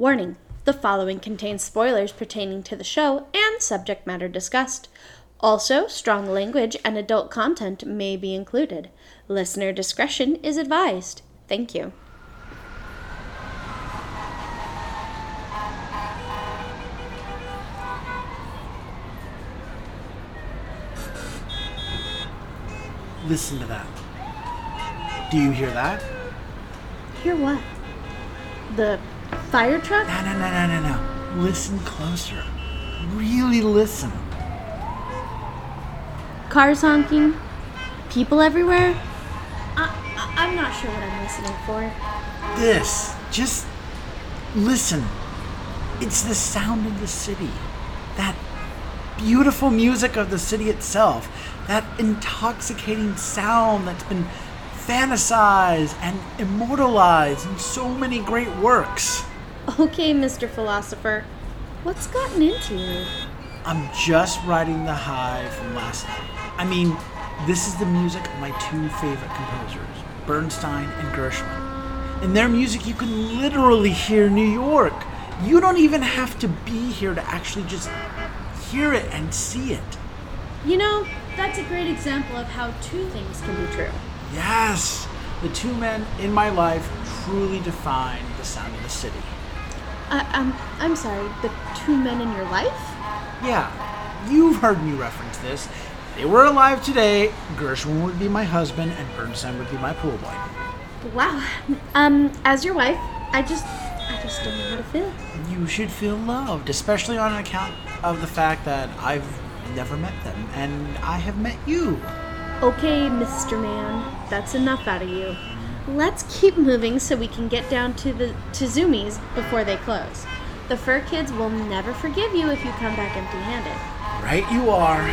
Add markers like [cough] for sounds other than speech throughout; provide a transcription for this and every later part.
Warning the following contains spoilers pertaining to the show and subject matter discussed. Also, strong language and adult content may be included. Listener discretion is advised. Thank you. Listen to that. Do you hear that? Hear what? The fire truck? No, no, no, no, no, no. Listen closer. Really listen. Cars honking? People everywhere? I, I, I'm not sure what I'm listening for. This. Just listen. It's the sound of the city. That beautiful music of the city itself. That intoxicating sound that's been fantasized and immortalized in so many great works. Okay, Mr. Philosopher. What's gotten into you? I'm just riding the high from last night. I mean, this is the music of my two favorite composers, Bernstein and Gershwin. In their music, you can literally hear New York. You don't even have to be here to actually just hear it and see it. You know, that's a great example of how two things can be true. Yes, the two men in my life truly define the sound of the city. Uh, um, I'm sorry, the two men in your life? Yeah, you've heard me reference this. If they were alive today, Gershwin would be my husband and Bernstein would be my pool boy. Wow. Um, as your wife, I just, I just don't know how to feel. You should feel loved, especially on account of the fact that I've never met them and I have met you. Okay, Mr. Man, that's enough out of you. Let's keep moving so we can get down to the to Zoomies before they close. The fur kids will never forgive you if you come back empty-handed. Right, you are.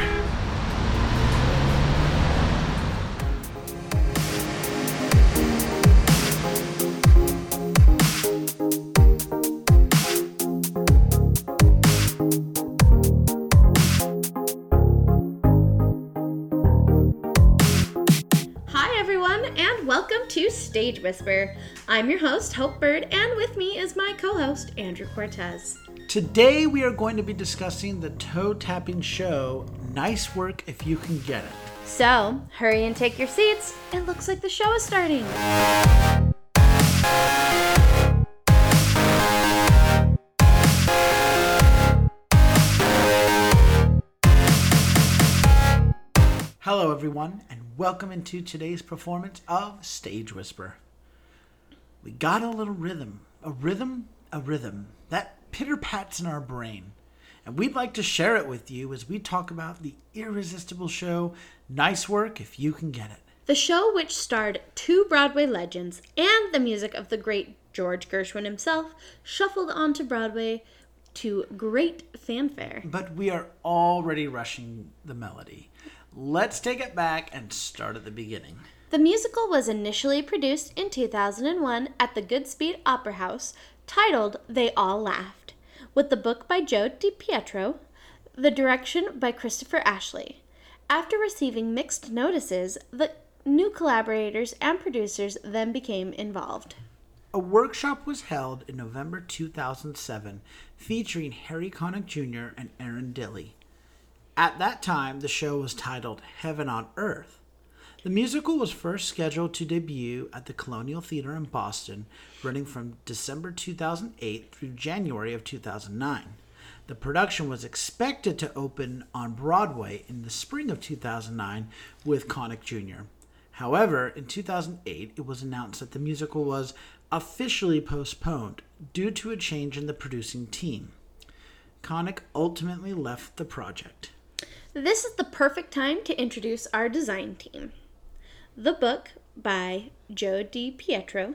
Stage Whisper. I'm your host, Hope Bird, and with me is my co-host, Andrew Cortez. Today we are going to be discussing the toe tapping show Nice Work If You Can Get It. So, hurry and take your seats. It looks like the show is starting. Hello, everyone, and welcome into today's performance of Stage Whisper. We got a little rhythm, a rhythm, a rhythm that pitter pats in our brain. And we'd like to share it with you as we talk about the irresistible show Nice Work If You Can Get It. The show, which starred two Broadway legends and the music of the great George Gershwin himself, shuffled onto Broadway to great fanfare. But we are already rushing the melody. Let's take it back and start at the beginning. The musical was initially produced in 2001 at the Goodspeed Opera House, titled They All Laughed, with the book by Joe DiPietro, the direction by Christopher Ashley. After receiving mixed notices, the new collaborators and producers then became involved. A workshop was held in November 2007 featuring Harry Connick Jr. and Erin Dilly. At that time, the show was titled Heaven on Earth. The musical was first scheduled to debut at the Colonial Theater in Boston, running from December 2008 through January of 2009. The production was expected to open on Broadway in the spring of 2009 with Connick Jr. However, in 2008, it was announced that the musical was officially postponed due to a change in the producing team. Connick ultimately left the project. This is the perfect time to introduce our design team. The book by Joe Di Pietro,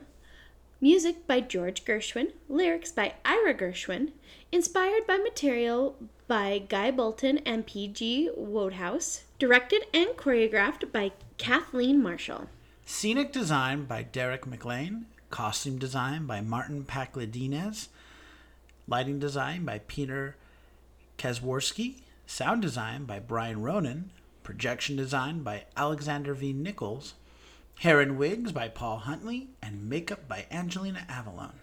music by George Gershwin, lyrics by Ira Gershwin, inspired by material by Guy Bolton and P.G. Wodehouse, directed and choreographed by Kathleen Marshall. Scenic design by Derek McLane, costume design by Martin Pakledinaz, lighting design by Peter Kaczorowski, sound design by Brian Ronan, projection design by Alexander V. Nichols, hair and wigs by Paul Huntley, and makeup by Angelina Avallone.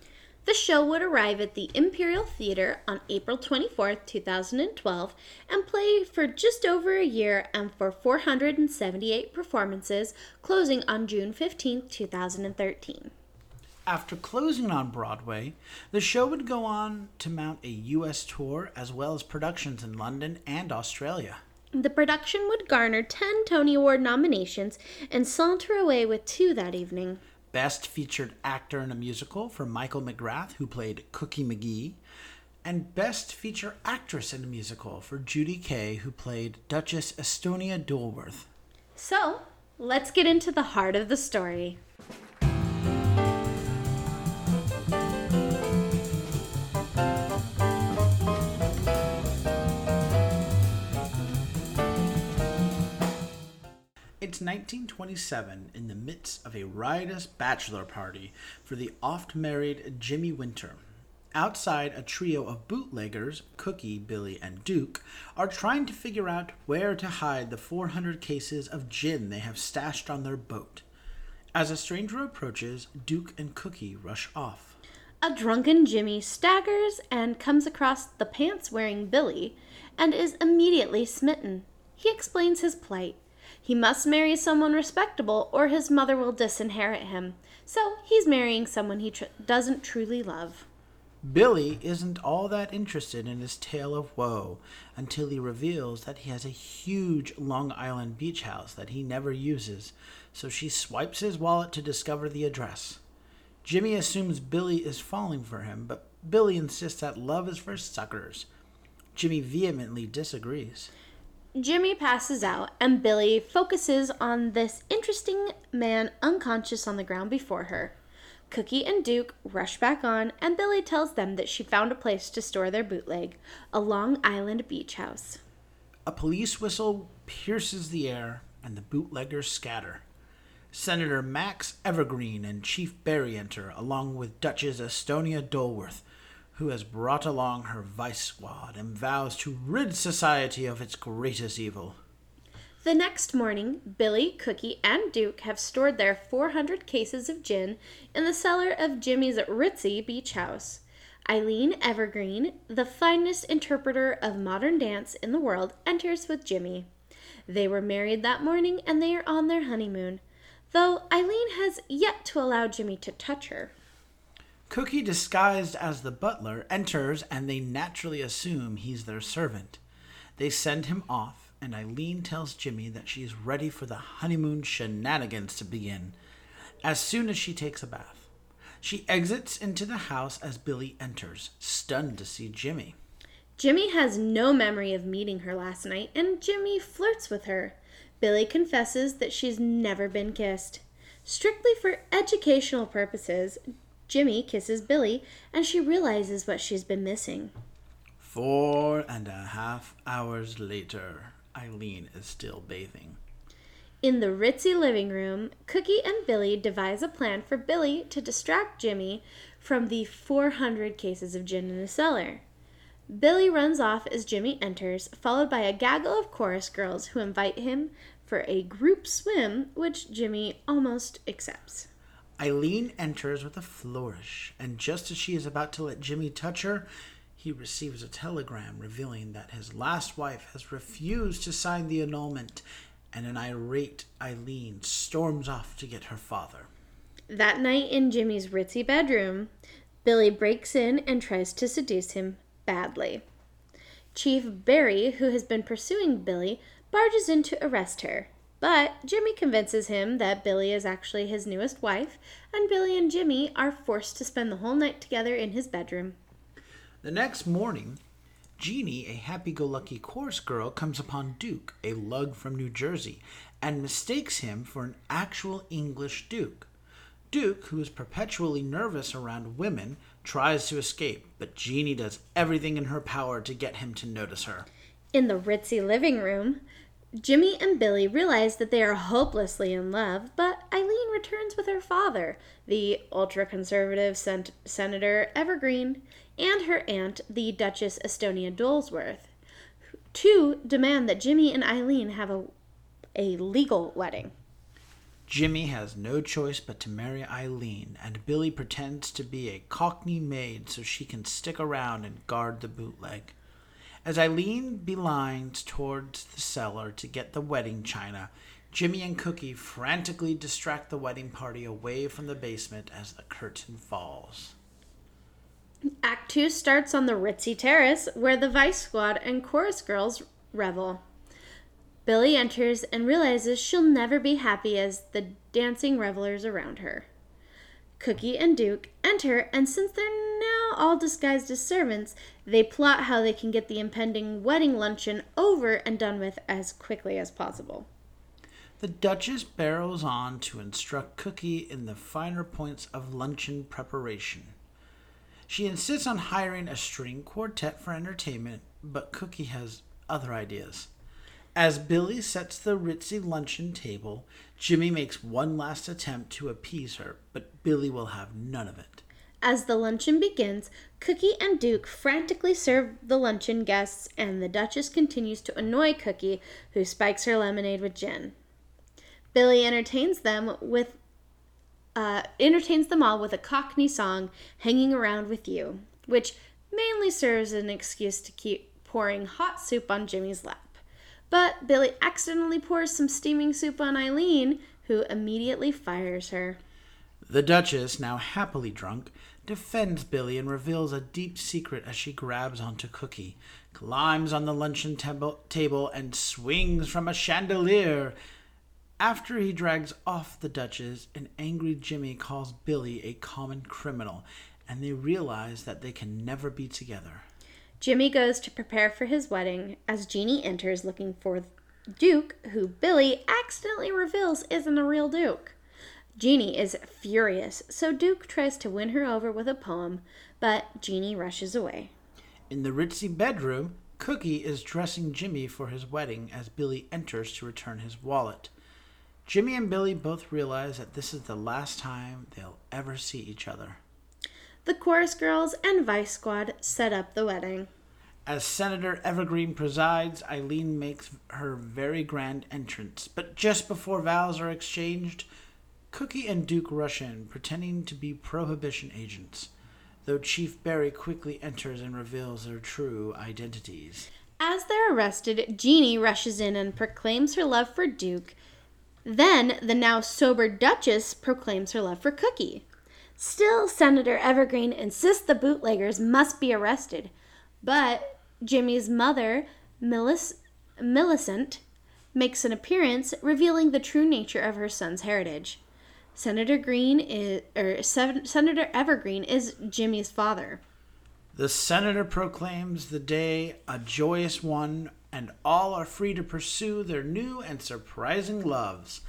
The show would arrive at the Imperial Theater on April 24, 2012, and play for just over a year and for 478 performances, closing on June 15, 2013. After closing on Broadway, the show would go on to mount a U.S. tour as well as productions in London and Australia. The production would garner 10 Tony Award nominations and saunter away with two that evening. Best Featured Actor in a Musical for Michael McGrath, who played Cookie McGee, and Best Feature Actress in a Musical for Judy Kaye, who played Duchess Estonia Dulworth. So, let's get into the heart of the story. It's 1927 in the midst of a riotous bachelor party for the oft married Jimmy Winter. Outside, a trio of bootleggers, Cookie, Billy, and Duke, are trying to figure out where to hide the 400 cases of gin they have stashed on their boat. As a stranger approaches, Duke and Cookie rush off. A drunken Jimmy staggers and comes across the pants wearing Billy and is immediately smitten. He explains his plight. He must marry someone respectable or his mother will disinherit him. So he's marrying someone he tr- doesn't truly love. Billy isn't all that interested in his tale of woe until he reveals that he has a huge Long Island beach house that he never uses, so she swipes his wallet to discover the address. Jimmy assumes Billy is falling for him, but Billy insists that love is for suckers. Jimmy vehemently disagrees. Jimmy passes out, and Billy focuses on this interesting man unconscious on the ground before her. Cookie and Duke rush back on, and Billy tells them that she found a place to store their bootleg a Long Island beach house. A police whistle pierces the air, and the bootleggers scatter. Senator Max Evergreen and Chief Barry enter, along with Duchess Estonia Dulworth, who has brought along her vice squad and vows to rid society of its greatest evil. The next morning, Billy, Cookie, and Duke have stored their 400 cases of gin in the cellar of Jimmy's ritzy beach house. Eileen Evergreen, the finest interpreter of modern dance in the world, enters with Jimmy. They were married that morning and they are on their honeymoon, though Eileen has yet to allow Jimmy to touch her. Cookie, disguised as the butler, enters and they naturally assume he's their servant. They send him off, and Eileen tells Jimmy that she is ready for the honeymoon shenanigans to begin as soon as she takes a bath. She exits into the house as Billy enters, stunned to see Jimmy. Jimmy has no memory of meeting her last night, and Jimmy flirts with her. Billy confesses that she's never been kissed. Strictly for educational purposes, Jimmy kisses Billy, and she realizes what she's been missing. Four and a half hours later, Eileen is still bathing. In the ritzy living room, Cookie and Billy devise a plan for Billy to distract Jimmy from the 400 cases of gin in the cellar. Billy runs off as Jimmy enters, followed by a gaggle of chorus girls who invite him for a group swim, which Jimmy almost accepts. Eileen enters with a flourish, and just as she is about to let Jimmy touch her, he receives a telegram revealing that his last wife has refused to sign the annulment, and an irate Eileen storms off to get her father. That night in Jimmy's ritzy bedroom, Billy breaks in and tries to seduce him badly. Chief Barry, who has been pursuing Billy, barges in to arrest her. But Jimmy convinces him that Billy is actually his newest wife, and Billy and Jimmy are forced to spend the whole night together in his bedroom. The next morning, Jeannie, a happy go lucky chorus girl, comes upon Duke, a lug from New Jersey, and mistakes him for an actual English Duke. Duke, who is perpetually nervous around women, tries to escape, but Jeannie does everything in her power to get him to notice her. In the ritzy living room, Jimmy and Billy realize that they are hopelessly in love, but Eileen returns with her father, the ultra conservative sen- Senator Evergreen, and her aunt, the Duchess Estonia Dulworth, to demand that Jimmy and Eileen have a, a legal wedding. Jimmy has no choice but to marry Eileen, and Billy pretends to be a Cockney maid so she can stick around and guard the bootleg. As Eileen belines towards the cellar to get the wedding china, Jimmy and Cookie frantically distract the wedding party away from the basement as the curtain falls. Act 2 starts on the ritzy terrace where the Vice Squad and chorus girls revel. Billy enters and realizes she'll never be happy as the dancing revelers around her. Cookie and Duke enter, and since they're now all disguised as servants, they plot how they can get the impending wedding luncheon over and done with as quickly as possible. The Duchess barrels on to instruct Cookie in the finer points of luncheon preparation. She insists on hiring a string quartet for entertainment, but Cookie has other ideas. As Billy sets the ritzy luncheon table, Jimmy makes one last attempt to appease her, but Billy will have none of it. As the luncheon begins, Cookie and Duke frantically serve the luncheon guests, and the Duchess continues to annoy Cookie, who spikes her lemonade with gin. Billy entertains them with uh, entertains them all with a Cockney song, "Hanging Around with You," which mainly serves as an excuse to keep pouring hot soup on Jimmy's lap. But Billy accidentally pours some steaming soup on Eileen, who immediately fires her. The Duchess, now happily drunk, defends Billy and reveals a deep secret as she grabs onto Cookie, climbs on the luncheon table, and swings from a chandelier. After he drags off the Duchess, an angry Jimmy calls Billy a common criminal, and they realize that they can never be together. Jimmy goes to prepare for his wedding as Jeannie enters looking for Duke, who Billy accidentally reveals isn't a real Duke. Jeannie is furious, so Duke tries to win her over with a poem, but Jeannie rushes away. In the ritzy bedroom, Cookie is dressing Jimmy for his wedding as Billy enters to return his wallet. Jimmy and Billy both realize that this is the last time they'll ever see each other. The chorus girls and Vice Squad set up the wedding. As Senator Evergreen presides, Eileen makes her very grand entrance. But just before vows are exchanged, Cookie and Duke rush in, pretending to be prohibition agents, though Chief Barry quickly enters and reveals their true identities. As they're arrested, Jeannie rushes in and proclaims her love for Duke. Then the now sober Duchess proclaims her love for Cookie. Still, Senator Evergreen insists the bootleggers must be arrested, but Jimmy's mother, Millis- Millicent, makes an appearance, revealing the true nature of her son's heritage. Senator Green is, or Sen- Senator Evergreen is Jimmy's father. The senator proclaims the day a joyous one, and all are free to pursue their new and surprising loves.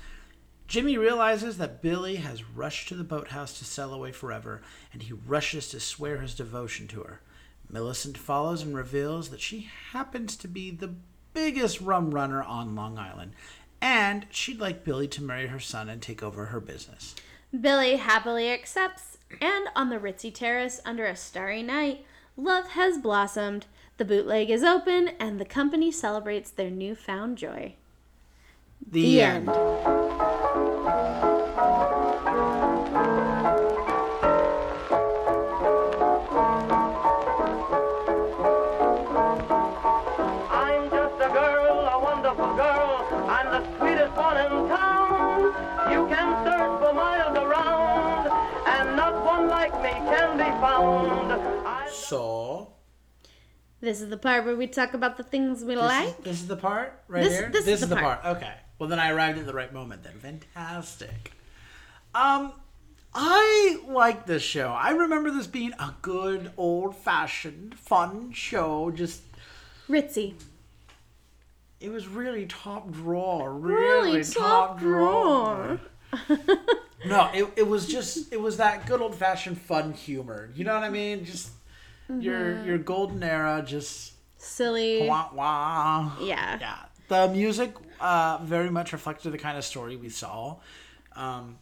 Jimmy realizes that Billy has rushed to the boathouse to sail away forever, and he rushes to swear his devotion to her. Millicent follows and reveals that she happens to be the biggest rum runner on Long Island, and she'd like Billy to marry her son and take over her business. Billy happily accepts, and on the ritzy terrace under a starry night, love has blossomed. The bootleg is open, and the company celebrates their newfound joy. The, The end. end. I'm just a girl, a wonderful girl. I'm the sweetest one in town. You can search for miles around, and not one like me can be found. So, This is the part where we talk about the things we this, like. is, this is the part right This- here. this is the part. Okay. Well, then I arrived at the right moment. Then fantastic. Um, I like this show. I remember this being a good old-fashioned, fun show. Just Ritzy. it was really top drawer. Really, top, top drawer. [laughs] No, it, it was just it was that good old fashioned fun humor. You know what I mean? Just your your golden era, just Silly. wah wah. Yeah. Yeah. The music uh, very much reflected the kind of story we saw. Um,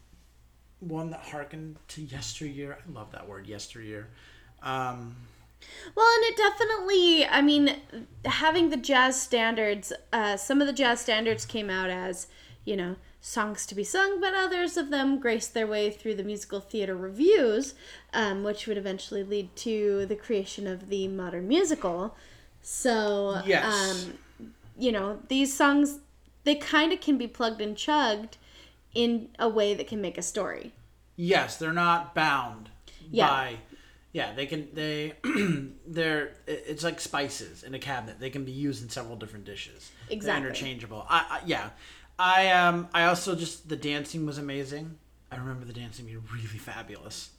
one that harkened to yesteryear. I love that word, yesteryear. Um, Well, and it definitely, I mean, having the jazz standards, uh, some of the jazz standards came out as, you know, songs to be sung, but others of them graced their way through the musical theater reviews, um, which would eventually lead to the creation of the modern musical. So, Yes. um, you know, these songs, they kind of can be plugged and chugged in a way that can make a story. Yes, they're not bound Yeah. by. Yeah, they can. They [clears throat] they're. It's like spices in a cabinet. They can be used in several different dishes. Exactly. They're interchangeable. I, I yeah. I um. I also just the dancing was amazing. I remember the dancing being really fabulous.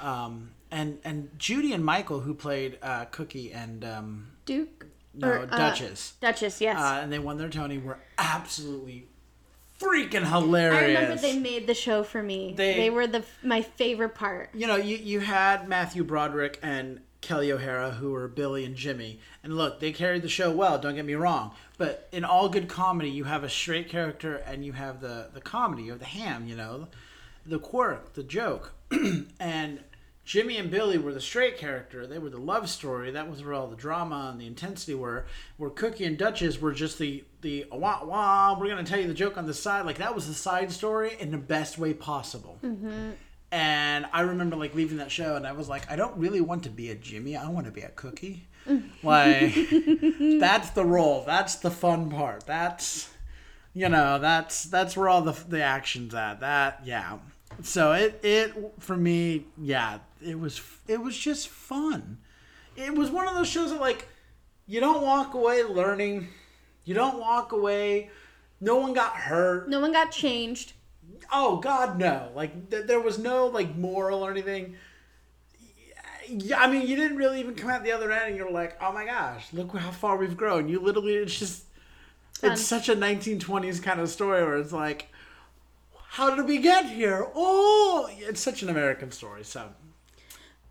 Um. And and Judy and Michael who played uh, Cookie and um. Duke? No, Or, uh, Duchess. Duchess, yes. Uh, and they won their Tony. Were absolutely freaking hilarious. I remember they made the show for me. They- They, were the my favorite part. you know, you, you had Matthew Broderick and Kelli O'Hara, who were Billy and Jimmy. And look, they carried the show well, don't get me wrong. But in all good comedy, you have a straight character and you have the, the comedy, you have the ham, you know, the quirk, the joke. [clears throat] and Jimmy and Billy were the straight character. They were the love story. That was where all the drama and the intensity were. Where Cookie and Duchess were just the, the wah wah, we're going to tell you the joke on the side. Like, that was the side story in the best way possible. Mm-hmm. And I remember like leaving that show, and I was like, I don't really want to be a Jimmy. I want to be a Cookie. Mm. like [laughs] that's the role. That's the fun part. That's you know that's that's where all the the action's at. That yeah. So it it for me yeah it was it was just fun. It was one of those shows that like you don't walk away learning. You don't walk away. No one got hurt No one got changed. oh god no like th- there was no like moral or anything yeah, i mean you didn't really even come out the other end and you're like oh my gosh look how far we've grown you literally it's just Fun. it's such a 1920s kind of story where it's like how did we get here oh it's such an american story so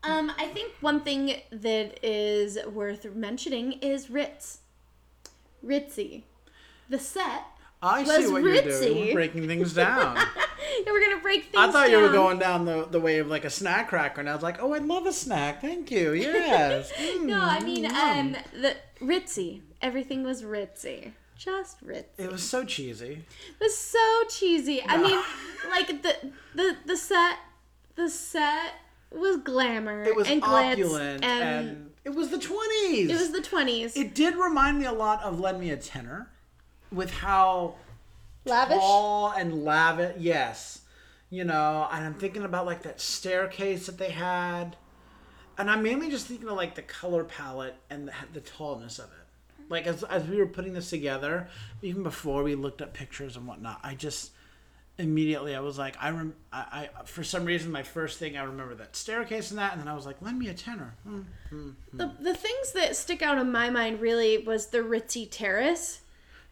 Um, I think one thing that is worth mentioning is Ritz. Ritzy. The set. i see what you're doing. We're breaking things down [laughs] Yeah, we're gonna break things down. i thought you were going down the, the way of like a snack cracker and i was like oh i love a snack thank you [laughs] yes Mm, No, I mean, yum. um, the Ritzy. Everything was Ritzy. Just Ritzy. it was so cheesy It was so cheesy. I mean, like the the the set, the set was glamour It was and opulent and, and, it was the 20s. it was the twenties. It did remind me a lot of Lend Me a Tenor with how Lavish. tall and lavish. Yes. You know, and I'm thinking about like that staircase that they had. And I'm mainly just thinking of like the color palette and the, the tallness of it. Like as, as we were putting this together, even before we looked at pictures and whatnot, I just immediately I was like, I rem, I, I for some reason my first thing I remember that staircase and that, and then I was like, lend me a tenor. Hmm. The the things that stick out in my mind really was the Ritzy Terrace.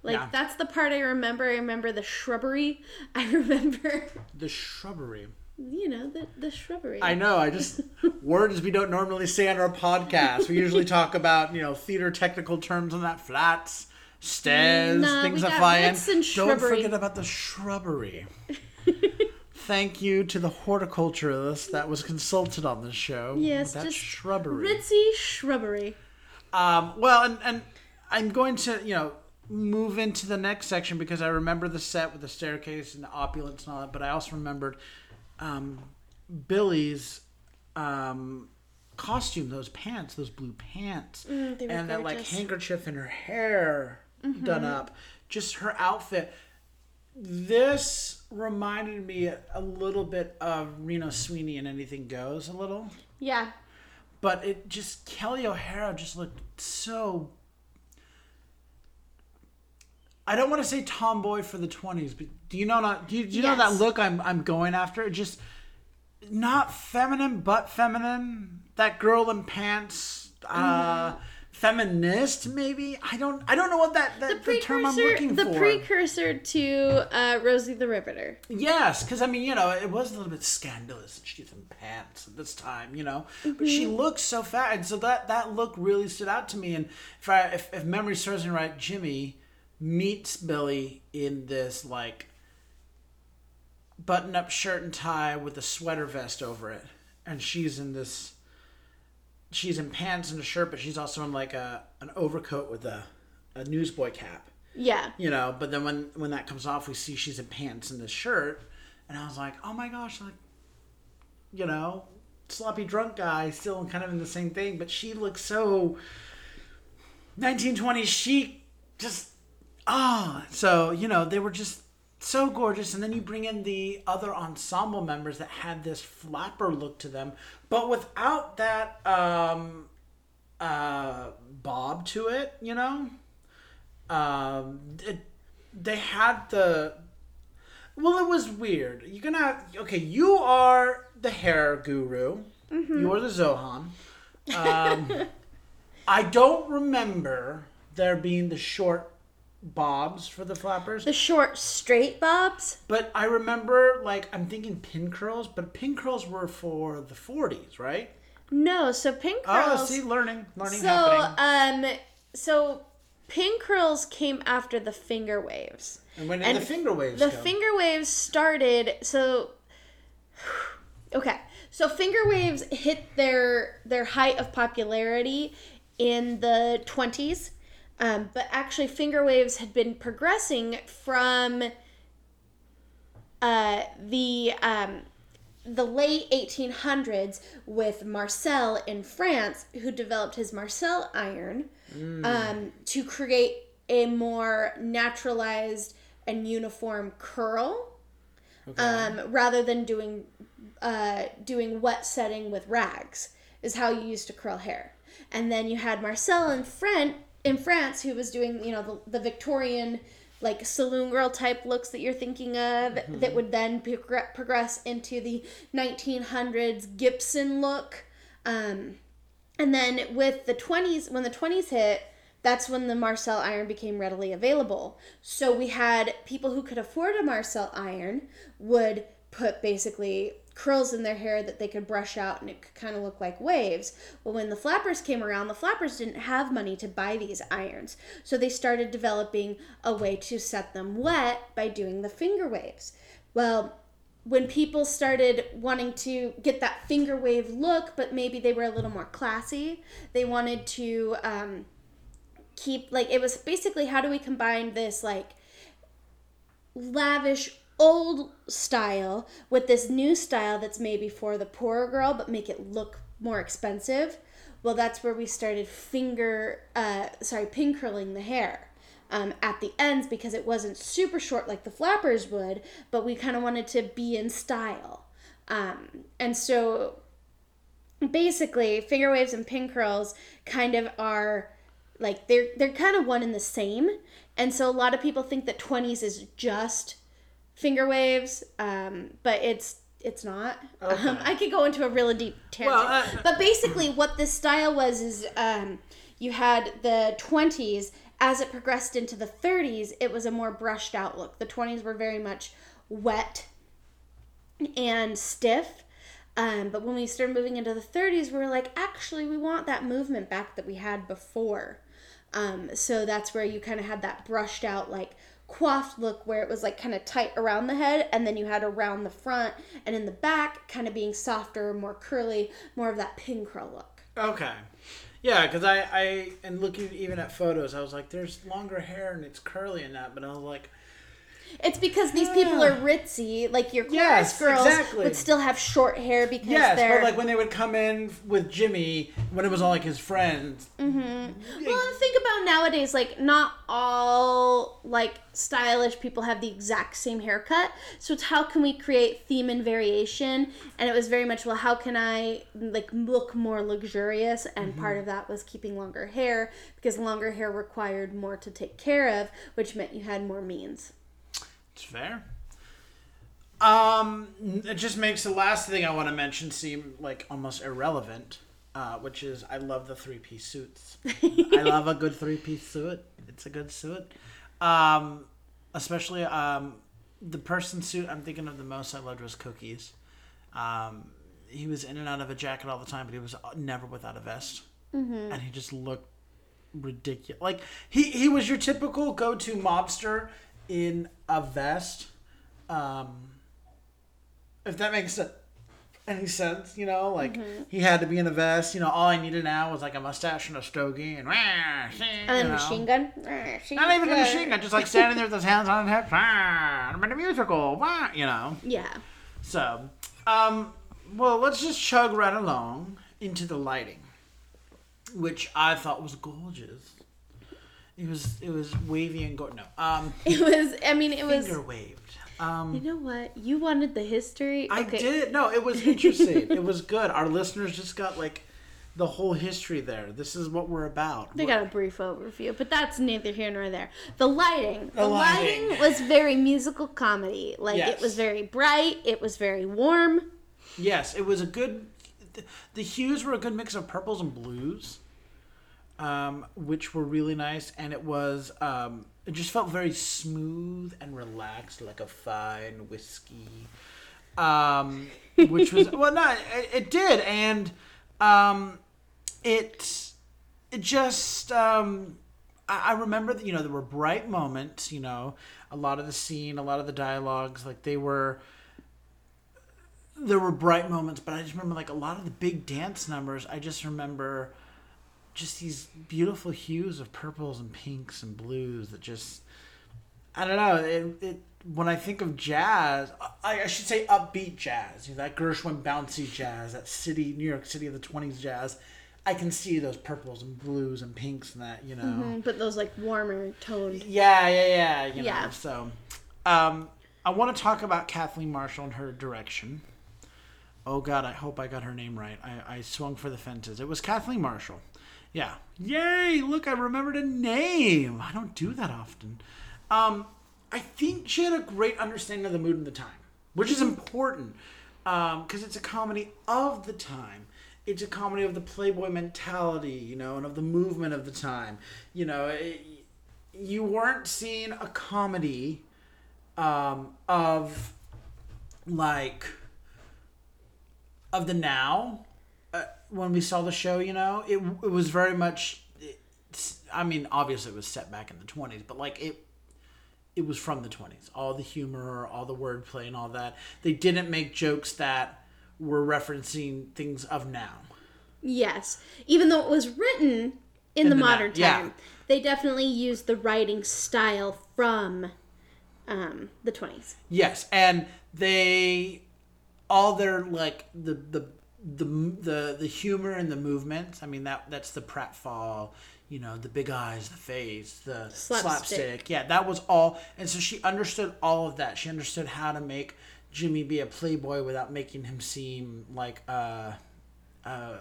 Like Yeah. that's the part I remember. I remember the shrubbery. [laughs] I remember, The shrubbery. you know, the the shrubbery. I know. I just [laughs] words we don't normally say on our podcast. We usually talk about you know theater technical terms on that flats, stairs, Nah, things we that got fly in. roots and Don't shrubbery. forget about the shrubbery. [laughs] Thank you to the horticulturalist that was consulted on this show. Yes, that just shrubbery. Ritzy shrubbery. Um, well, and, and I'm going to, you know, move into the next section because I remember the set with the staircase and the opulence and all that, but I also remembered um, Billy's um, costume, those pants, those blue pants, Mm, and that like gorgeous. Handkerchief in her hair done up. Just her outfit. This reminded me a, little bit of Reno Sweeney and Anything Goes a little Yeah. but it just Kelli O'Hara just looked so. I don't want to say tomboy for the twenties, but do you know not? Do you, do you know that look I'm I'm going after? It just not feminine, but feminine. That girl in pants, uh, feminist maybe. I don't I don't know what that, that the, term I'm looking for. the for. precursor to uh, Rosie the Riveter. Yes, because I mean, you know, it was a little bit scandalous that she's in pants at this time, you know. But she looks so fat, and so that that look really stood out to me. And if I if, if memory serves me right, Jimmy meets Billy in this like button-up shirt and tie with a sweater vest over it, and she's in this. She's in pants and a shirt, but she's also in like a an overcoat with a a newsboy cap Yeah. you know. But then when when that comes off, we see she's in pants and this shirt, and I was like, oh my gosh, like, you know, sloppy drunk guy still kind of in the same thing, but she looks so 1920s chic, just ah. So you know they were just so gorgeous, and then you bring in the other ensemble members that had this flapper look to them, but without that um, uh, bob to it, you know? Um, it, they had the well it was weird. You're gonna okay you are the hair guru. You're the zohan. Um, [laughs] i don't remember there being the short bobs for the flappers The short straight bobs. but i remember like i'm thinking pin curls but pin curls were for the 40s right No, so pin curls. oh see learning learning so happening um, so pin curls came after the finger waves. and when did and the finger waves The come? finger waves started so [sighs] okay. So finger waves hit their their height of popularity in the 20s. Um, but actually finger waves had been progressing from uh, the um, the late 1800s with Marcel in France, who developed his Marcel iron um, to create a more naturalized and uniform curl um, rather than doing uh, doing wet setting with rags is how you used to curl hair. And then you had Marcel in France, in France who was doing you know the, the Victorian like saloon girl type looks that you're thinking of that would then progr- progress into the 1900s Gibson look. Um, and then with the 20s, when the 20s hit, that's when the Marcel iron became readily available. So we had people who could afford a Marcel iron would put basically curls in their hair that they could brush out and it could kind of look like waves. Well, when the flappers came around, the flappers didn't have money to buy these irons. So they started developing a way to set them wet by doing the finger waves. Well, when people started wanting to get that finger wave look, but maybe they were a little more classy, they wanted to um, keep like it was basically how do we combine this like lavish old style with this new style that's maybe for the poorer girl but make it look more expensive. Well that's where we started finger uh, sorry pin curling the hair um, at the ends because it wasn't super short like the flappers would but we kind of wanted to be in style. Um, and so basically finger waves and pin curls kind of are like they're they're kind of one and the same. And so a lot of people think that 20s is just finger waves um, but it's it's not. [laughs] Um, i could go into a really deep tangent. Well, uh, but basically what this style was is um, you had the 20s as it progressed into the 30s it was a more brushed out look the 20s were very much wet and stiff. Um, but when we started moving into the 30s, we were like, actually, we want that movement back that we had before. Um, so that's where you kind of had that brushed out, like coiffed look where it was like kind of tight around the head, and then you had around the front and in the back, kind of being softer, more curly, more of that pin curl look. Okay. Yeah, because I, I, and looking even at photos, I was like, there's longer hair and it's curly in that, but I was like, It's because these people ah. are ritzy, like your chorus Yes, girls exactly. would still have short hair because yes, they're. but like when they would come in with Jimmy, when it was all like his friends. Mm-hmm. Well, and think about nowadays, like not all like stylish people have the exact same haircut. So it's how can we create theme and variation? And it was very much well, how can I like look more luxurious? And mm-hmm. part of that was keeping longer hair because longer hair required more to take care of, which meant you had more means. It's fair. Um, it just makes the last thing I want to mention seem like almost irrelevant, uh, which is I love the three piece suits. [laughs] I love a good three piece suit. It's a good suit. Um, especially um, the person suit I'm thinking of the most I loved was Cookies. Um, he was in and out of a jacket all the time, but he was never without a vest, and he just looked ridiculous. Like he he was your typical go to mobster in a vest. Um, if that makes sense. any sense, you know, like he had to be in a vest. You know, all I needed now was like a mustache and a stogie and, And then machine gun. Not even a machine gun, just like standing there with his hands on his hips. I'm in a musical, wah, you know. Yeah. So, um, well, let's just chug right along into the lighting, which I thought was gorgeous. It was it was wavy and go no um [laughs] It was. I mean, it was. finger waved. Um, You know what? You wanted the history. I okay. did no, it was interesting. it was good. Our listeners just got like the whole history there. This is what we're about. They got a brief overview, but that's neither here nor there. The lighting. The, The lighting. lighting. was very musical comedy. Like it was very bright. It was very warm. Yes, it was a good. The, the hues were a good mix of purples and blues, um, which were really nice, and it was. Um, it just felt very smooth and relaxed, like a fine whiskey. Um, which was [laughs] well, no, it, it did, and um, it it just. Um, I I remember that you know there were bright moments. You know, a lot of the scene, a lot of the dialogues, like they were there were bright moments, but I just remember like a lot of the big dance numbers. I just remember just these beautiful hues of purples and pinks and blues that just I don't know. It, it when I think of jazz, I, I should say upbeat jazz. You know, that Gershwin bouncy jazz, that city, New York City of the twenties jazz. I can see those purples and blues and pinks and that. You know. Mm, But those like warmer toned. Yeah, yeah, yeah. You know, Yeah. So, um, I want to talk about Kathleen Marshall and her direction. Oh God, I hope I got her name right. I, I swung for the fences. It was Kathleen Marshall. Yeah. Yay! Look, I remembered a name. I don't do that often. Um, I think she had a great understanding of the mood and the time, which is important because it's a comedy of the time. It's a comedy of the Playboy mentality, you know, and of the movement of the time. You know, it, you weren't seeing a comedy um, of like of the now when we saw the show. You know, it it was very much. I mean, obviously, it was set back in the twenties, but like it. It was from the 20s. All the humor, all the wordplay, and all that. They didn't make jokes that were referencing things of now. Yes. Even though it was written in, the, the now, modern yeah. time, they definitely used the writing style from um, the 20s. Yes, and they all their like the the the the the humor and the movements. I mean that that's the pratfall, you know, the big eyes, the face, the Slapstick. slapstick. Yeah, that was all. And so she understood all of that. She understood how to make Jimmy be a playboy without making him seem like a a,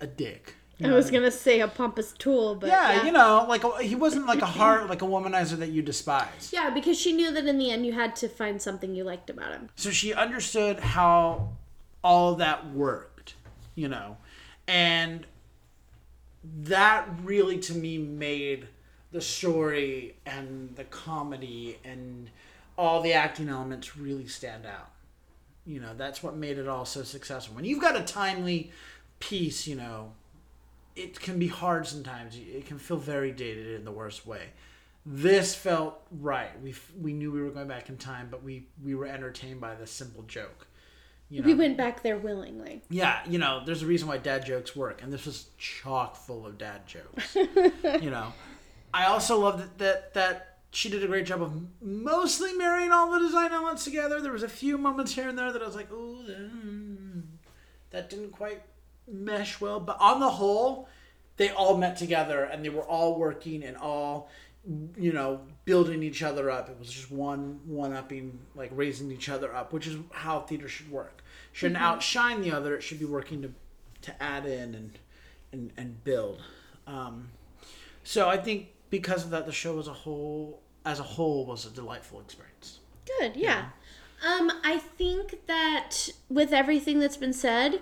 a dick. You I know was I mean? going to say a pompous tool, but. Yeah, Yeah, you know, like a, he wasn't like a heart, like a womanizer that you despise. Yeah, because she knew that in the end you had to find something you liked about him. so she understood how all that worked you know? And that really to me made the story and the comedy and all the acting elements really stand out. You know that's what made it all so successful. When you've got a timely piece you know it can be hard sometimes. It can feel very dated in the worst way. This felt right. We we knew we were going back in time but we we were entertained by this simple joke you know We went back there willingly. yeah, you know, there's a reason why dad jokes work, and this was chock full of dad jokes. [laughs] you know, I also love that, that that she did a great job of mostly marrying all the design elements together. There was a few moments here and there that I was like, "Ooh, mm, that didn't quite mesh well," but on the whole, they all met together and they were all working and all you know building each other up. It was just one one upping like raising each other up which is how theater should work. Shouldn't outshine the other. It should be working to to add in and and, and build. Um, so i think because of that the show as a whole as a whole was a delightful experience. Good, yeah. Um, I think that with everything that's been said,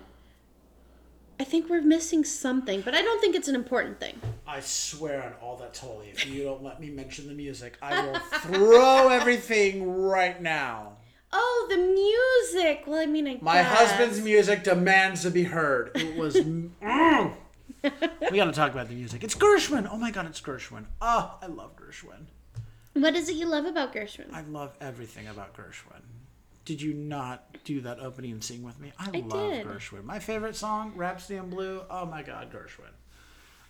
I think we're missing something, but I don't think it's an important thing. i swear on all that's holy if you don't let me mention the music i will throw [laughs] everything right now Oh, the music. Well, I mean, I My guess. husband's music demands to be heard. It was. Mm. [laughs] we got to talk about the music. It's Gershwin. Oh my God, it's Gershwin. Oh, I love Gershwin. What is it you love about Gershwin? I love everything about Gershwin. Did you not do that opening and sing with me? I, I love did. Gershwin. My favorite song, Rhapsody in Blue. Oh my God, Gershwin.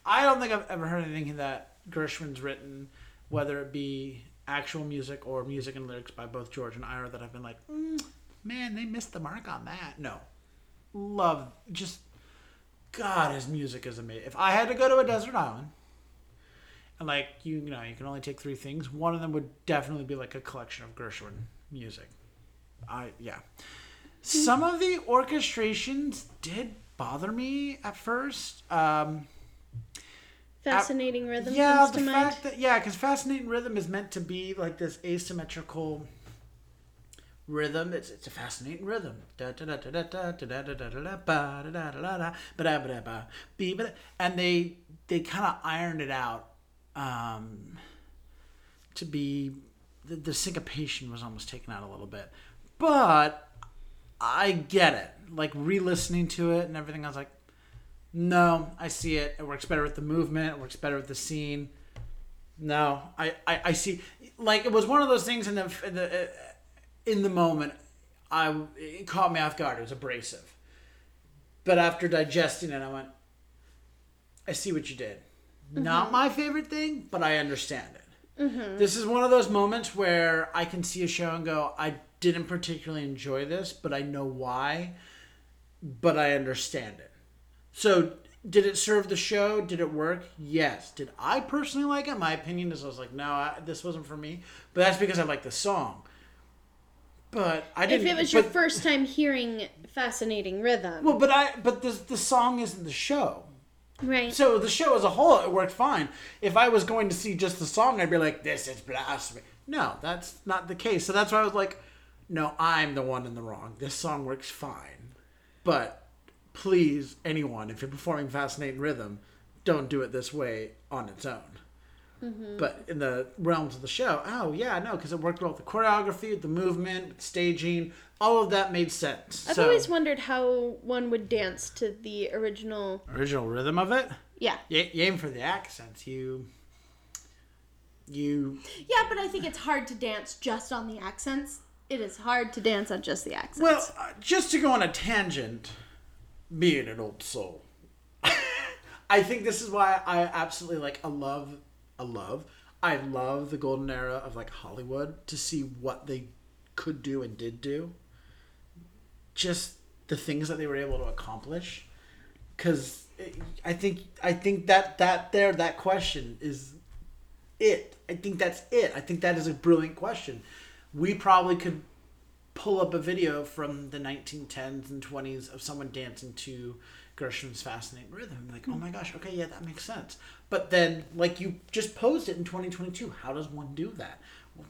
I don't think I've ever heard anything that Gershwin's written, whether it be actual music or music and lyrics by both George and Ira, that I've been like, mm, man, they missed the mark on that. No, love just God, his music is amazing. If I had to go to a desert island, and like you, you know, you can only take three things. One of them would definitely be like a collection of Gershwin music. I yeah. Some of the orchestrations did bother me at first. Um, fascinating at, rhythm. Yeah, the fact mind. that yeah, because fascinating rhythm is meant to be like this asymmetrical rhythm. It's it's a fascinating rhythm. And they they kind of ironed it out um, to be the, the syncopation was almost taken out a little bit but I get it. Like re-listening to it and everything, I was like, no, I see it. It works better with the movement. It works better with the scene. No, I, I, I see. Like it was one of those things in the in the, uh, in the moment. I it caught me off guard. It was abrasive. But after digesting it, I went. I see what you did. Not my favorite thing, but I understand it. This is one of those moments where I can see a show and go, I didn't particularly enjoy this, but I know why. But I understand it. So, did it serve the show? Did it work? Yes. Did I personally like it? My opinion is I was like, no, I, this wasn't for me. But that's because I like the song. But I didn't. If it was your first time hearing fascinating rhythm, well, but I but the the song isn't the show. right? So the show as a whole, it worked fine. If I was going to see just the song, I'd be like, "This is blasphemy." No, that's not the case. So that's why I was like, "No, I'm the one in the wrong. This song works fine." But please, anyone, if you're performing fascinating rhythm, don't do it this way on its own. Mm-hmm. But in the realms of the show, oh yeah, no, because it worked well with the choreography, the movement, staging, all of that made sense. I've so, always wondered how one would dance to the original. original rhythm of it. Yeah, You, you aim for the accents. You you yeah, but I think it's hard to dance just on the accents. It is hard to dance on just the accents. well uh, just to go on a tangent being an old soul. [laughs] I think this is why i absolutely like i love i love. I love the golden era of like hollywood to see what they could do and did do. Just the things that they were able to accomplish. Because i think i think that that there that question is it. I think that's it. I think that is a brilliant question we probably could pull up a video from the 1910s and 20s of someone dancing to Gershwin's fascinating rhythm like, oh my gosh, okay, yeah, that makes sense. But then, like, you just posed it in 2022. How does one do that? Well,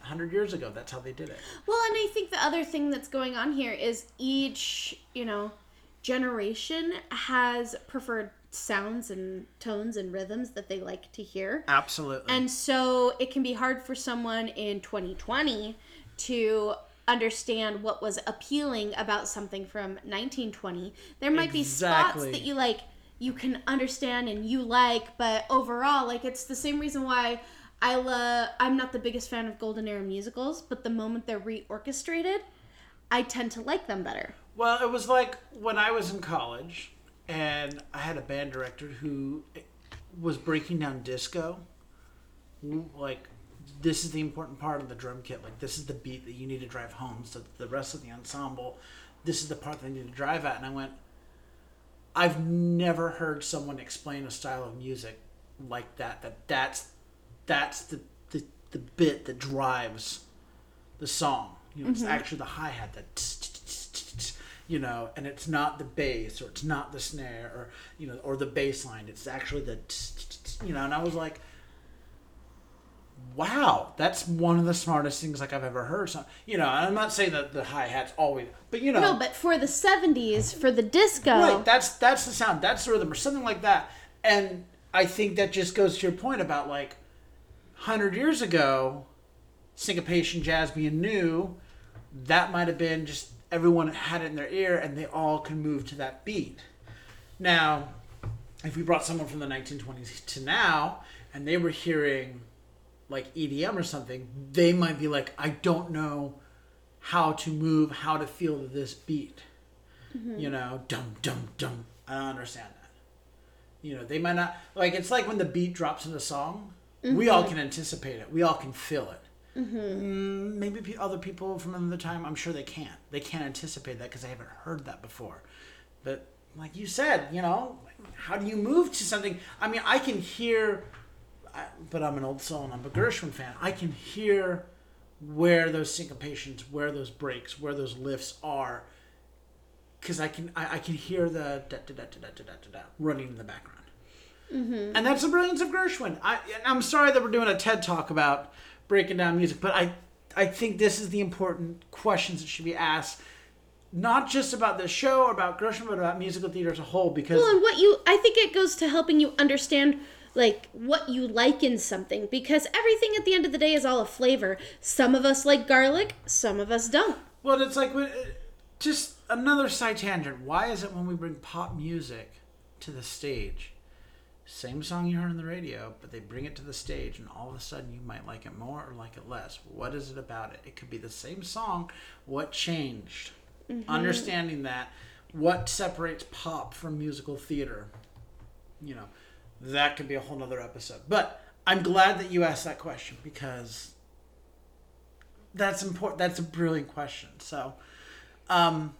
100 years ago, that's how they did it. Well, and I think the other thing that's going on here is each, you know, generation has preferred sounds and tones and rhythms that they like to hear. Absolutely. And so it can be hard for someone in 2020 to understand what was appealing about something from 1920. There might be spots that you like you can understand and you like, but overall like it's the same reason why I love I'm not the biggest fan of golden era musicals, but the moment they're reorchestrated, I tend to like them better. Well, it was like when I was in college and I had a band director who was breaking down disco. Like, this is the important part of the drum kit. Like, this is the beat that you need to drive home. So the rest of the ensemble, this is the part that I need to drive at. And I went, I've never heard someone explain a style of music like that. That that's that's the the, the bit that drives the song. You know, it's mm-hmm. actually the hi hat that you know, and it's not the bass or it's not the snare or you know or the bass line. It's actually the you know. And I was like, wow, that's one of the smartest things like I've ever heard. So you know, I'm not saying that the hi hat's always, but you know, No, but for the 70s, for the disco, Right, that's that's the sound, that's the rhythm, or something like that. And I think that just goes to your point about like hundred years ago, syncopation jazz being new, that might have been just everyone had it in their ear and they all can move to that beat. Now, if we brought someone from the 1920s to now and they were hearing like EDM or something, they might be like, I don't know how to move, how to feel this beat. Mm-hmm. You know, dum dum dum. I don't understand that. You know, they might not like. It's like when the beat drops in a song. We all mm-hmm. can anticipate it. We all can feel it. Mm, maybe other people from another time, I'm sure they can't. They can't anticipate that because they haven't heard that before. But like you said, you know, how do you move to something? I mean, I can hear, but I'm an old soul and I'm a Gershwin fan. I can hear where those syncopations, where those breaks, where those lifts are, because I can I, I can hear the da da da da da da da da running in the background. And that's the brilliance of Gershwin. I, I'm sorry that we're doing a TED talk about breaking down music, but I, I think this is the important questions that should be asked, not just about the show or about Gershwin, but about musical theater as a whole. Because Well, and what you, I think it goes to helping you understand like what you like in something because everything at the end of the day is all a flavor. Some of us like garlic, some of us don't. well, it's like just another side tangent. Why is it when we bring pop music to the stage, same song you heard on the radio, but they bring it to the stage, and all of a sudden you might like it more or like it less? What is it about it? It could be the same song. What changed? Understanding that, what separates pop from musical theater? You know, that could be a whole nother episode. But I'm glad that you asked that question because that's important. That's a brilliant question. So, um,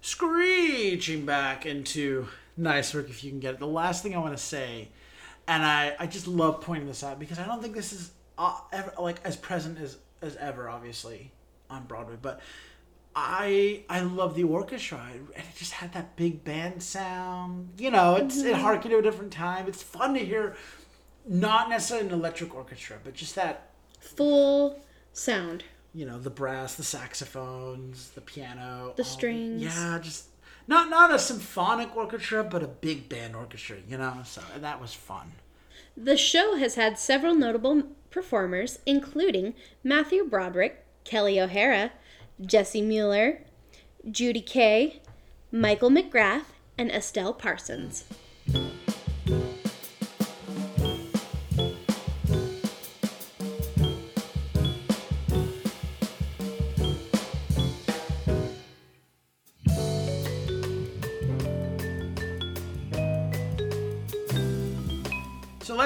screeching back into nice work if you can get it. The last thing I want to say, and I, I just love pointing this out because I don't think this is uh, ever like as present as as ever, obviously on Broadway, but. I I love the orchestra, and it just had that big band sound. You know, it's it harkened to a different time. It's fun to hear, not necessarily an electric orchestra, but just that Full sound. you know the brass, the saxophones, the piano, The all strings. Yeah, just not not a symphonic orchestra, but a big band orchestra. You know, so that was fun. The show has had several notable performers, including Matthew Broderick, Kelli O'Hara, Jessie Mueller, Judy Kaye, Michael McGrath, and Estelle Parsons.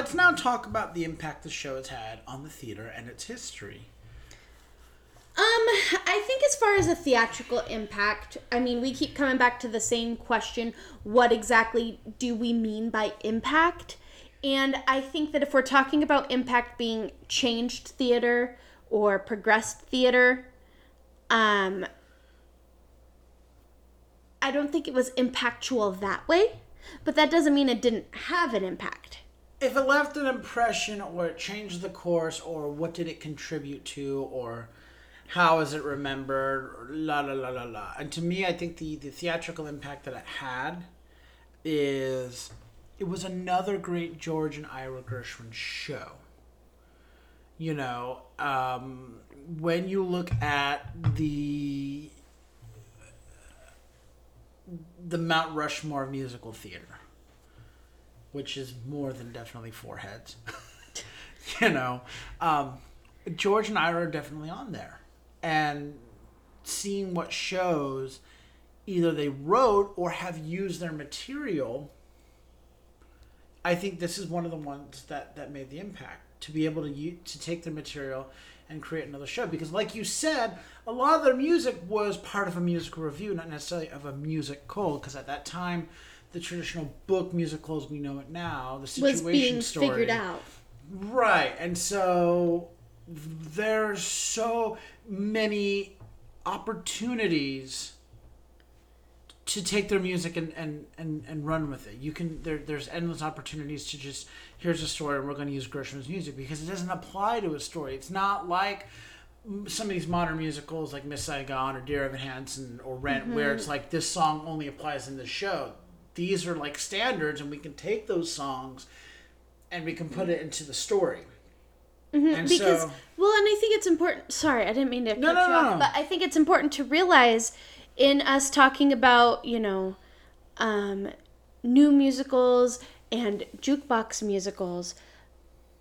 Let's now talk about the impact the show has had on the theater and its history. Um, I think as far as a theatrical impact, I mean, we keep coming back to the same question what exactly do we mean by impact? And I think that if we're talking about impact being changed theater or progressed theater, um, I don't think it was impactual that way, but that doesn't mean it didn't have an impact. If it left an impression, or it changed the course, or what did it contribute to, or how is it remembered, la la la la la. And to me, I think the the theatrical impact that it had is it was another great George and Ira Gershwin show. You know, um, when you look at the the Mount Rushmore musical theater, which is more than definitely four heads, [laughs] you know, um, George and Ira are definitely on there, and seeing what shows either they wrote or have used their material I think this is one of the ones that that made the impact to be able to to take their material and create another show. Because like you said a lot of their music was part of a musical review not necessarily of a music call because at that time the traditional book musical as we know it now the situation Was being story figured out. Right. And so there's so many opportunities to take their music and, and, and, and run with it. You can there there's endless opportunities to just here's a story and we're going to use Gershwin's music because it doesn't apply to a story. It's not like some of these modern musicals like Miss Saigon or Dear Evan Hansen or Rent where mm-hmm. it's like this song only applies in the show. These are like standards and we can take those songs and we can put it into the story. And Mm-hmm. because so well and i think it's important sorry i didn't mean to cut no, you no, off no. but i think it's important to realize in us talking about you know um, new musicals and jukebox musicals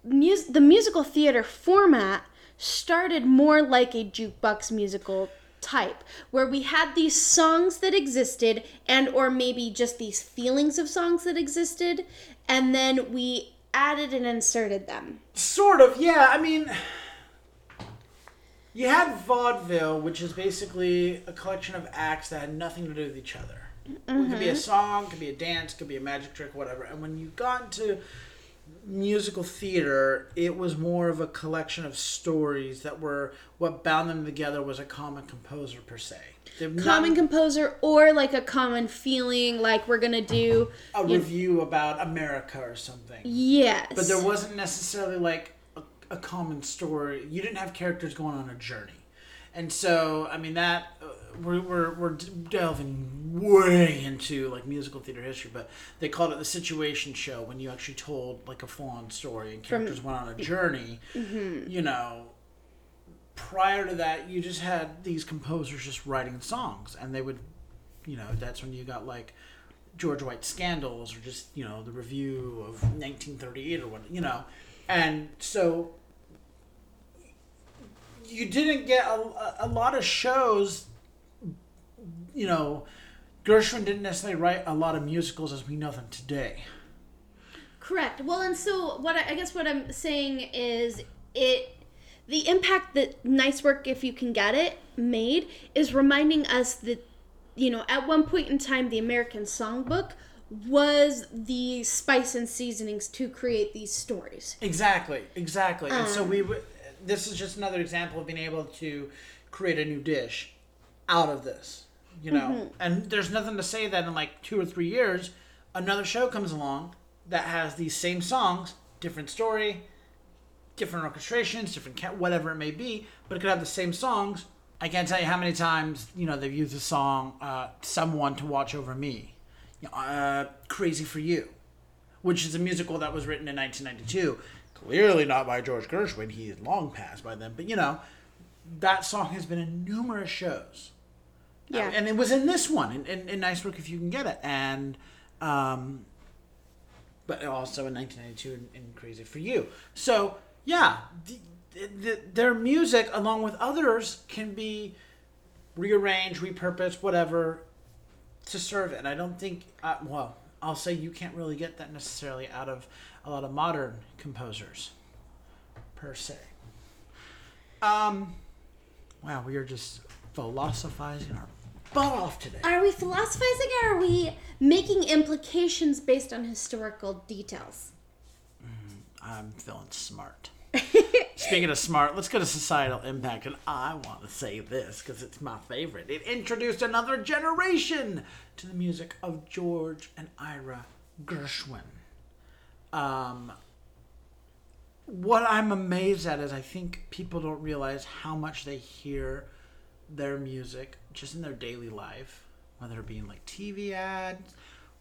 mus- the musical theater format started more like a jukebox musical type where we had these songs that existed and or maybe just these feelings of songs that existed and then we added and inserted them. Sort of, yeah. I mean, you had vaudeville, which is basically a collection of acts that had nothing to do with each other. It could be a mm-hmm. song, could be a dance, could be a magic trick, whatever. And when you got into musical theater, it was more of a collection of stories that were what bound them together was a common composer per se. They're not Common composer or like a common feeling like we're to do a review about America or something. yes. But there wasn't necessarily like a, a common story. You didn't have characters going on a journey. And so, I mean, that we're, we're, we're delving way into like musical theater history, but they called it the situation show when you actually told like a full on story and characters went on a journey. Mm-hmm. You know, prior to that, you just had these composers just writing songs, and they would, you know, that's when you got like George White scandals or just you know the review of 1938 or what you know, and so you didn't get a, a lot of shows. You know, Gershwin didn't necessarily write a lot of musicals as we know them today. Correct. Well, and so what I, I guess what I'm saying is it the impact that nice work if you can get it made is reminding us that you know at one point in time the American Songbook was the spice and seasonings to create these stories. Exactly, exactly. and so we, um, w- this is just another example of being able to create a new dish out of this, you know. And there's nothing to say that in like two or three years, another show comes along that has these same songs, different story, different orchestrations, different ca- whatever it may be, but it could have the same songs. I can't tell you how many times you know they've used the song uh, "Someone to Watch Over Me," you know, uh, "Crazy for You." which is a musical that was written in 1992. Clearly not by George Gershwin. He is long past by then. But, you know, that song has been in numerous shows. Yeah. And it was in this one, in, in, in Nice Work If You Can Get It. And, um, but also in 1992 in, in Crazy for You. So, yeah, the, the, their music, along with others, can be rearranged, repurposed, whatever, to serve it. And I don't think, uh, well, I'll say you can't really get that necessarily out of a lot of modern composers, per se. Um, wow, we are just philosophizing our butt off today. Are we philosophizing or are we making implications based on historical details? I'm feeling smart. [laughs] Speaking of smart, let's go to societal impact, and I want to say this because it's my favorite. It introduced another generation to the music of George and Ira Gershwin. Um, what I'm amazed at is I think people don't realize how much they hear their music just in their daily life, whether it be in like TV ads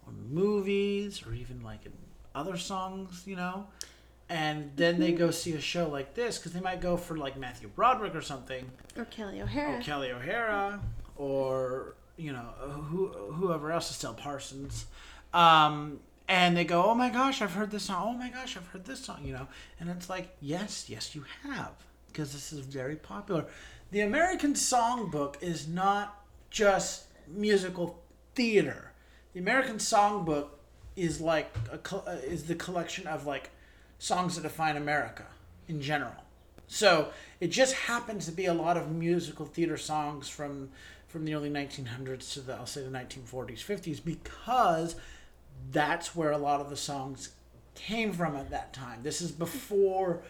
or movies or even like in other songs, you know. And then they go see a show like this because they might go for like Matthew Broderick or something, Or Kelli O'Hara? or Kelli O'Hara, or you know who whoever else, Estelle Parsons. Um, and they go, "Oh my gosh, I've heard this song. Oh my gosh, I've heard this song." You know, and it's like, yes, yes, you have, because this is very popular. The American Songbook is not just musical theater. The American Songbook is like a, uh, is the collection of like songs that define America in general. So it just happens to be a lot of musical theater songs from from the early 1900s to the I'll say the 1940s, 50s because that's where a lot of the songs came from at that time. This is before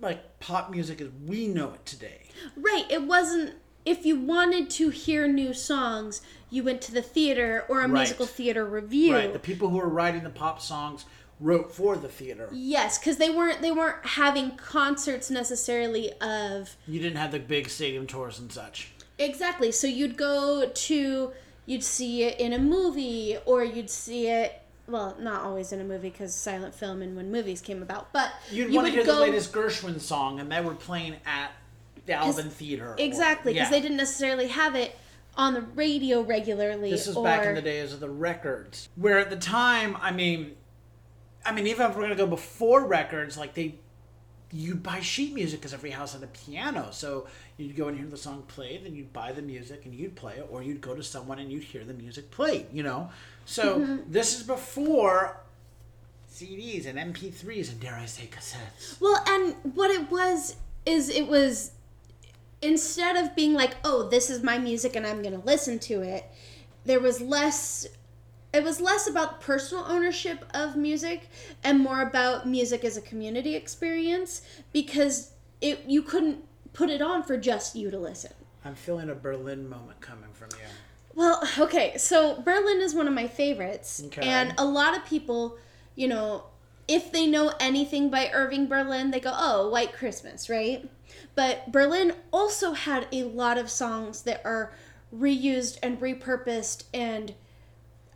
like pop music as we know it today. Right. It wasn't. If you wanted to hear new songs, you went to the theater or a Right. musical theater review. Right. The people who were writing the pop songs wrote for the theater. Yes, because they weren't they weren't having concerts necessarily of You didn't have the big stadium tours and such. exactly. So you'd go to you'd see it in a movie or you'd see it well not always in a movie because silent film and when movies came about, but You'd you want to hear go the latest Gershwin song, and they were playing at the Alvin Theater. exactly because yeah. they didn't necessarily have it on the radio regularly. This is or, back in the days of the records, where at the time, I mean, I mean, even if we're gonna go before records, like they, you'd buy sheet music because every house had a piano. So you'd go and hear the song played, then you'd buy the music and you'd play it, or you'd go to someone and you'd hear the music played, you know? So mm-hmm. this is before CDs and MP3s and dare I say cassettes. Well, and what it was is it was instead of being like, "Oh, this is my music and I'm going to listen to it," there was less it was less about personal ownership of music and more about music as a community experience because it you couldn't put it on for just you to listen. I'm feeling a Berlin moment coming from you. Well, [laughs] okay, so Berlin is one of my favorites, Okay. and a lot of people, you know, if they know anything by Irving Berlin, they go, "Oh, White Christmas," right? But Berlin also had a lot of songs that are reused and repurposed and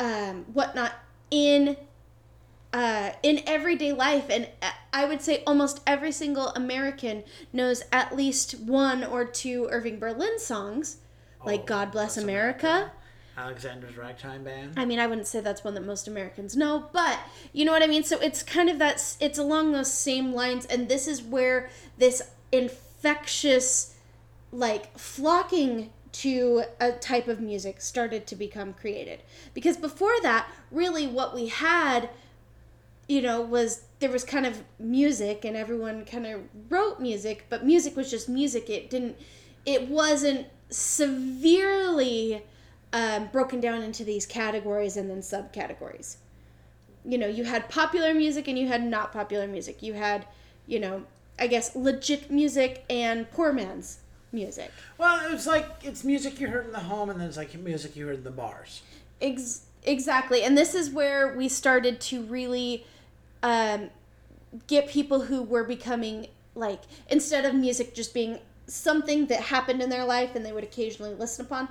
um, whatnot in uh, in everyday life, and uh, I would say almost every single American knows at least one or two Irving Berlin songs, like Oh, "God Bless Bless America." America. Alexander's Ragtime Band. I mean, I wouldn't say that's one that most Americans know, but you know what I mean? So it's kind of that, it's along those same lines, and this is where this infectious, like, flocking to a type of music started to become created. Because before that, really what we had, you know, was there was kind of music, and everyone kind of wrote music, but music was just music. It didn't, it wasn't severely um, broken down into these categories and then subcategories. You know, you had popular music and you had not popular music. You had, you know, I guess legit music and poor man's music. Well, it's like it's music you heard in the home, and then it's like music you heard in the bars. Ex- exactly. And this is where we started to really um, get people who were becoming like, instead of music just being something that happened in their life and they would occasionally listen upon,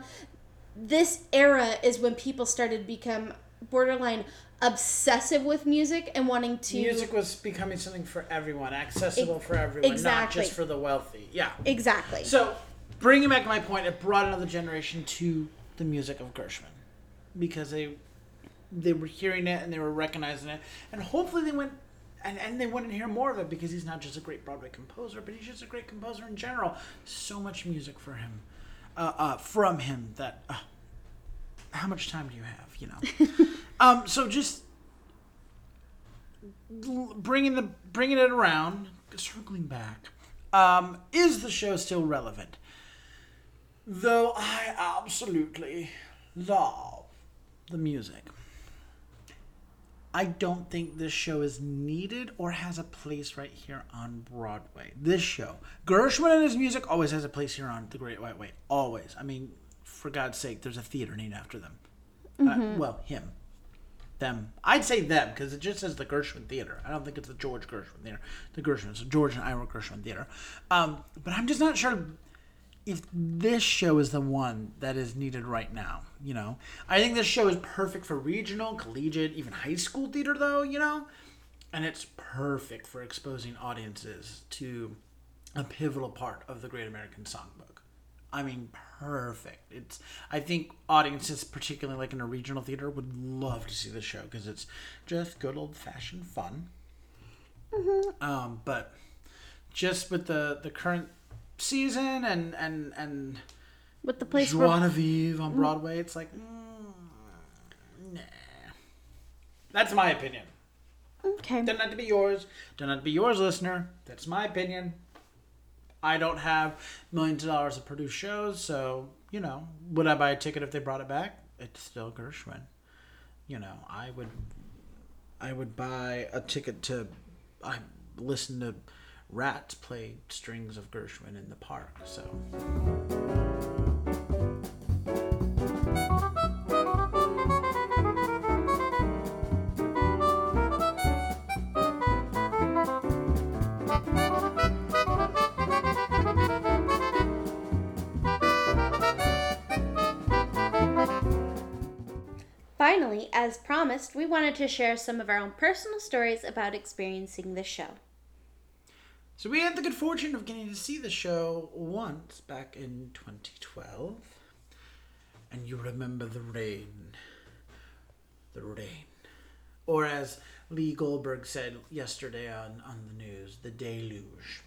this era is when people started to become borderline obsessive with music and wanting to. Music was becoming something for everyone, accessible for everyone, not just for the wealthy. Yeah. Exactly. So, bringing back my point, it brought another generation to the music of Gershwin because they they were hearing it and they were recognizing it, and hopefully they went and, and they want to hear more of it because he's not just a great Broadway composer, but he's just a great composer in general. So much music for him, uh, uh, from him that. Uh, how much time do you have? You know. [laughs] um. So just bringing the bringing it around, circling back. Um, is the show still relevant? Though I absolutely love the music. I don't think this show is needed or has a place right here on Broadway. This show, Gershwin and his music, always has a place here on The Great White Way. Always. I mean, for God's sake, there's a theater named after them. Uh, well, him. Them. I'd say them because it just says the Gershwin Theater. I don't think it's the George Gershwin Theater. The Gershwin. It's the George and Ira Gershwin Theater. Um, but I'm just not sure if this show is the one that is needed right now, you know. I think this show is perfect for regional, collegiate, even high school theater though, you know. And it's perfect for exposing audiences to a pivotal part of the Great American Songbook. I mean, perfect. It's I think audiences particularly like in a regional theater would love to see the show because it's just good old-fashioned fun. Um, but just with the the current season and and and With the place Joie where on Broadway, it's like, mm, nah. That's my opinion. okay, Doesn't have to be yours. Doesn't have to be yours, listener. That's my opinion. I don't have millions of dollars to produce shows, so you know, would I buy a ticket if they brought it back? It's still Gershwin. You know, I would. I would buy a ticket to. I listen to Rats play strings of Gershwin in the park. So. As promised, we wanted to share some of our own personal stories about experiencing the show. So we had the good fortune of getting to see the show once back in 2012. And you remember the rain. The rain. Or as Lee Goldberg said yesterday on, on the news, the deluge.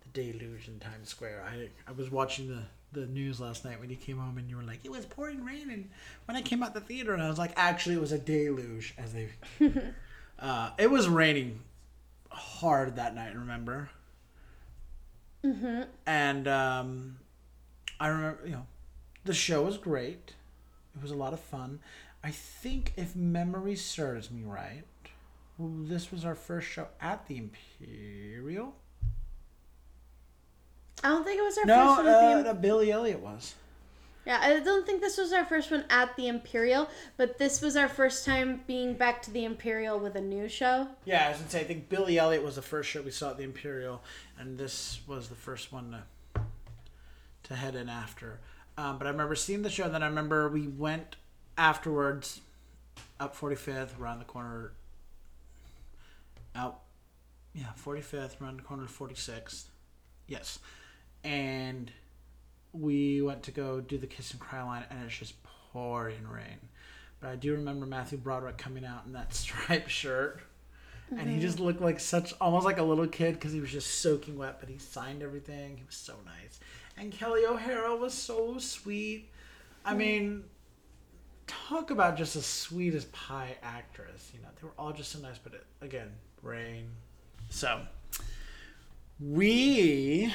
The deluge in Times Square. I I was watching the, the news last night when you came home and you were like, it was pouring rain and when I came out the theater and I was like, actually it was a deluge as they [laughs] uh, it was raining hard that night, remember? Mm-hmm. And um, I remember, you know, the show was great. It was a lot of fun. I think, if memory serves me right, this was our first show at the Imperial. I don't think it was our No, first one at the uh, Im- no, Billy Elliot was. Yeah, I don't think this was our first one at the Imperial, but this was our first time being back to the Imperial with a new show. Yeah, I was gonna say I think Billy Elliot was the first show we saw at the Imperial, and this was the first one to to head in after. Um, but I remember seeing the show, and then I remember we went afterwards up 45th, around the corner, out, yeah, 45th, around the corner of 46th. Yes. And we went to go do the Kiss and Cry line, and it's just pouring rain. But I do remember Matthew Broderick coming out in that [laughs] striped shirt. And he mm-hmm. just looked like such, almost like a little kid because he was just soaking wet, but he signed everything. He was so nice. And Kelli O'Hara was so sweet. I mm-hmm. mean, talk about just the sweetest pie actress. You know, they were all just so nice, but it, again, rain. So, we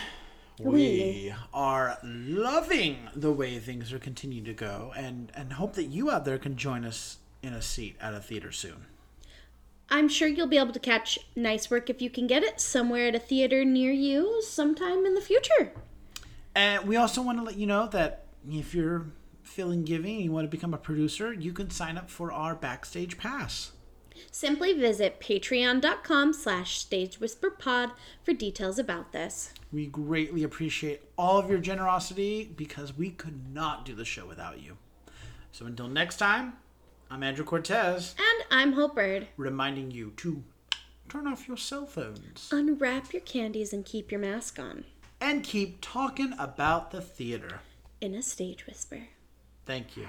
we are loving the way things are continuing to go and and hope that you out there can join us in a seat at a theater soon. I'm sure you'll be able to catch nice work if you can get it somewhere at a theater near you sometime in the future. And we also want to let you know that if you're feeling giving and you want to become a producer, you can sign up for our backstage pass. Simply visit patreon.com slash stagewhisperpod for details about this. We greatly appreciate all of your generosity because we could not do the show without you. So until next time, I'm Andrew Cortez, And I'm Hope Bird. reminding you to turn off your cell phones Unwrap your candies and keep your mask on. and keep talking about the theater. In a stage whisper. Thank you.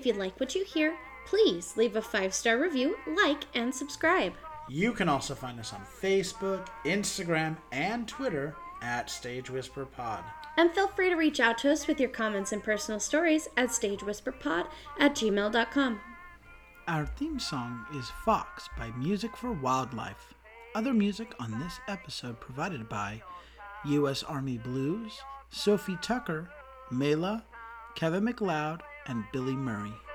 If you like what you hear, please leave a five star review, like, and subscribe. You can also find us on Facebook, Instagram, and Twitter at Stage Whisper Pod. And feel free to reach out to us with your comments and personal stories at stagewhisperpod at gmail.com. Our theme song is Fox by Music for Wildlife. Other music on this episode provided by U.S. Army Blues, Sophie Tucker, Mela, Kevin MacLeod, and Billy Murray.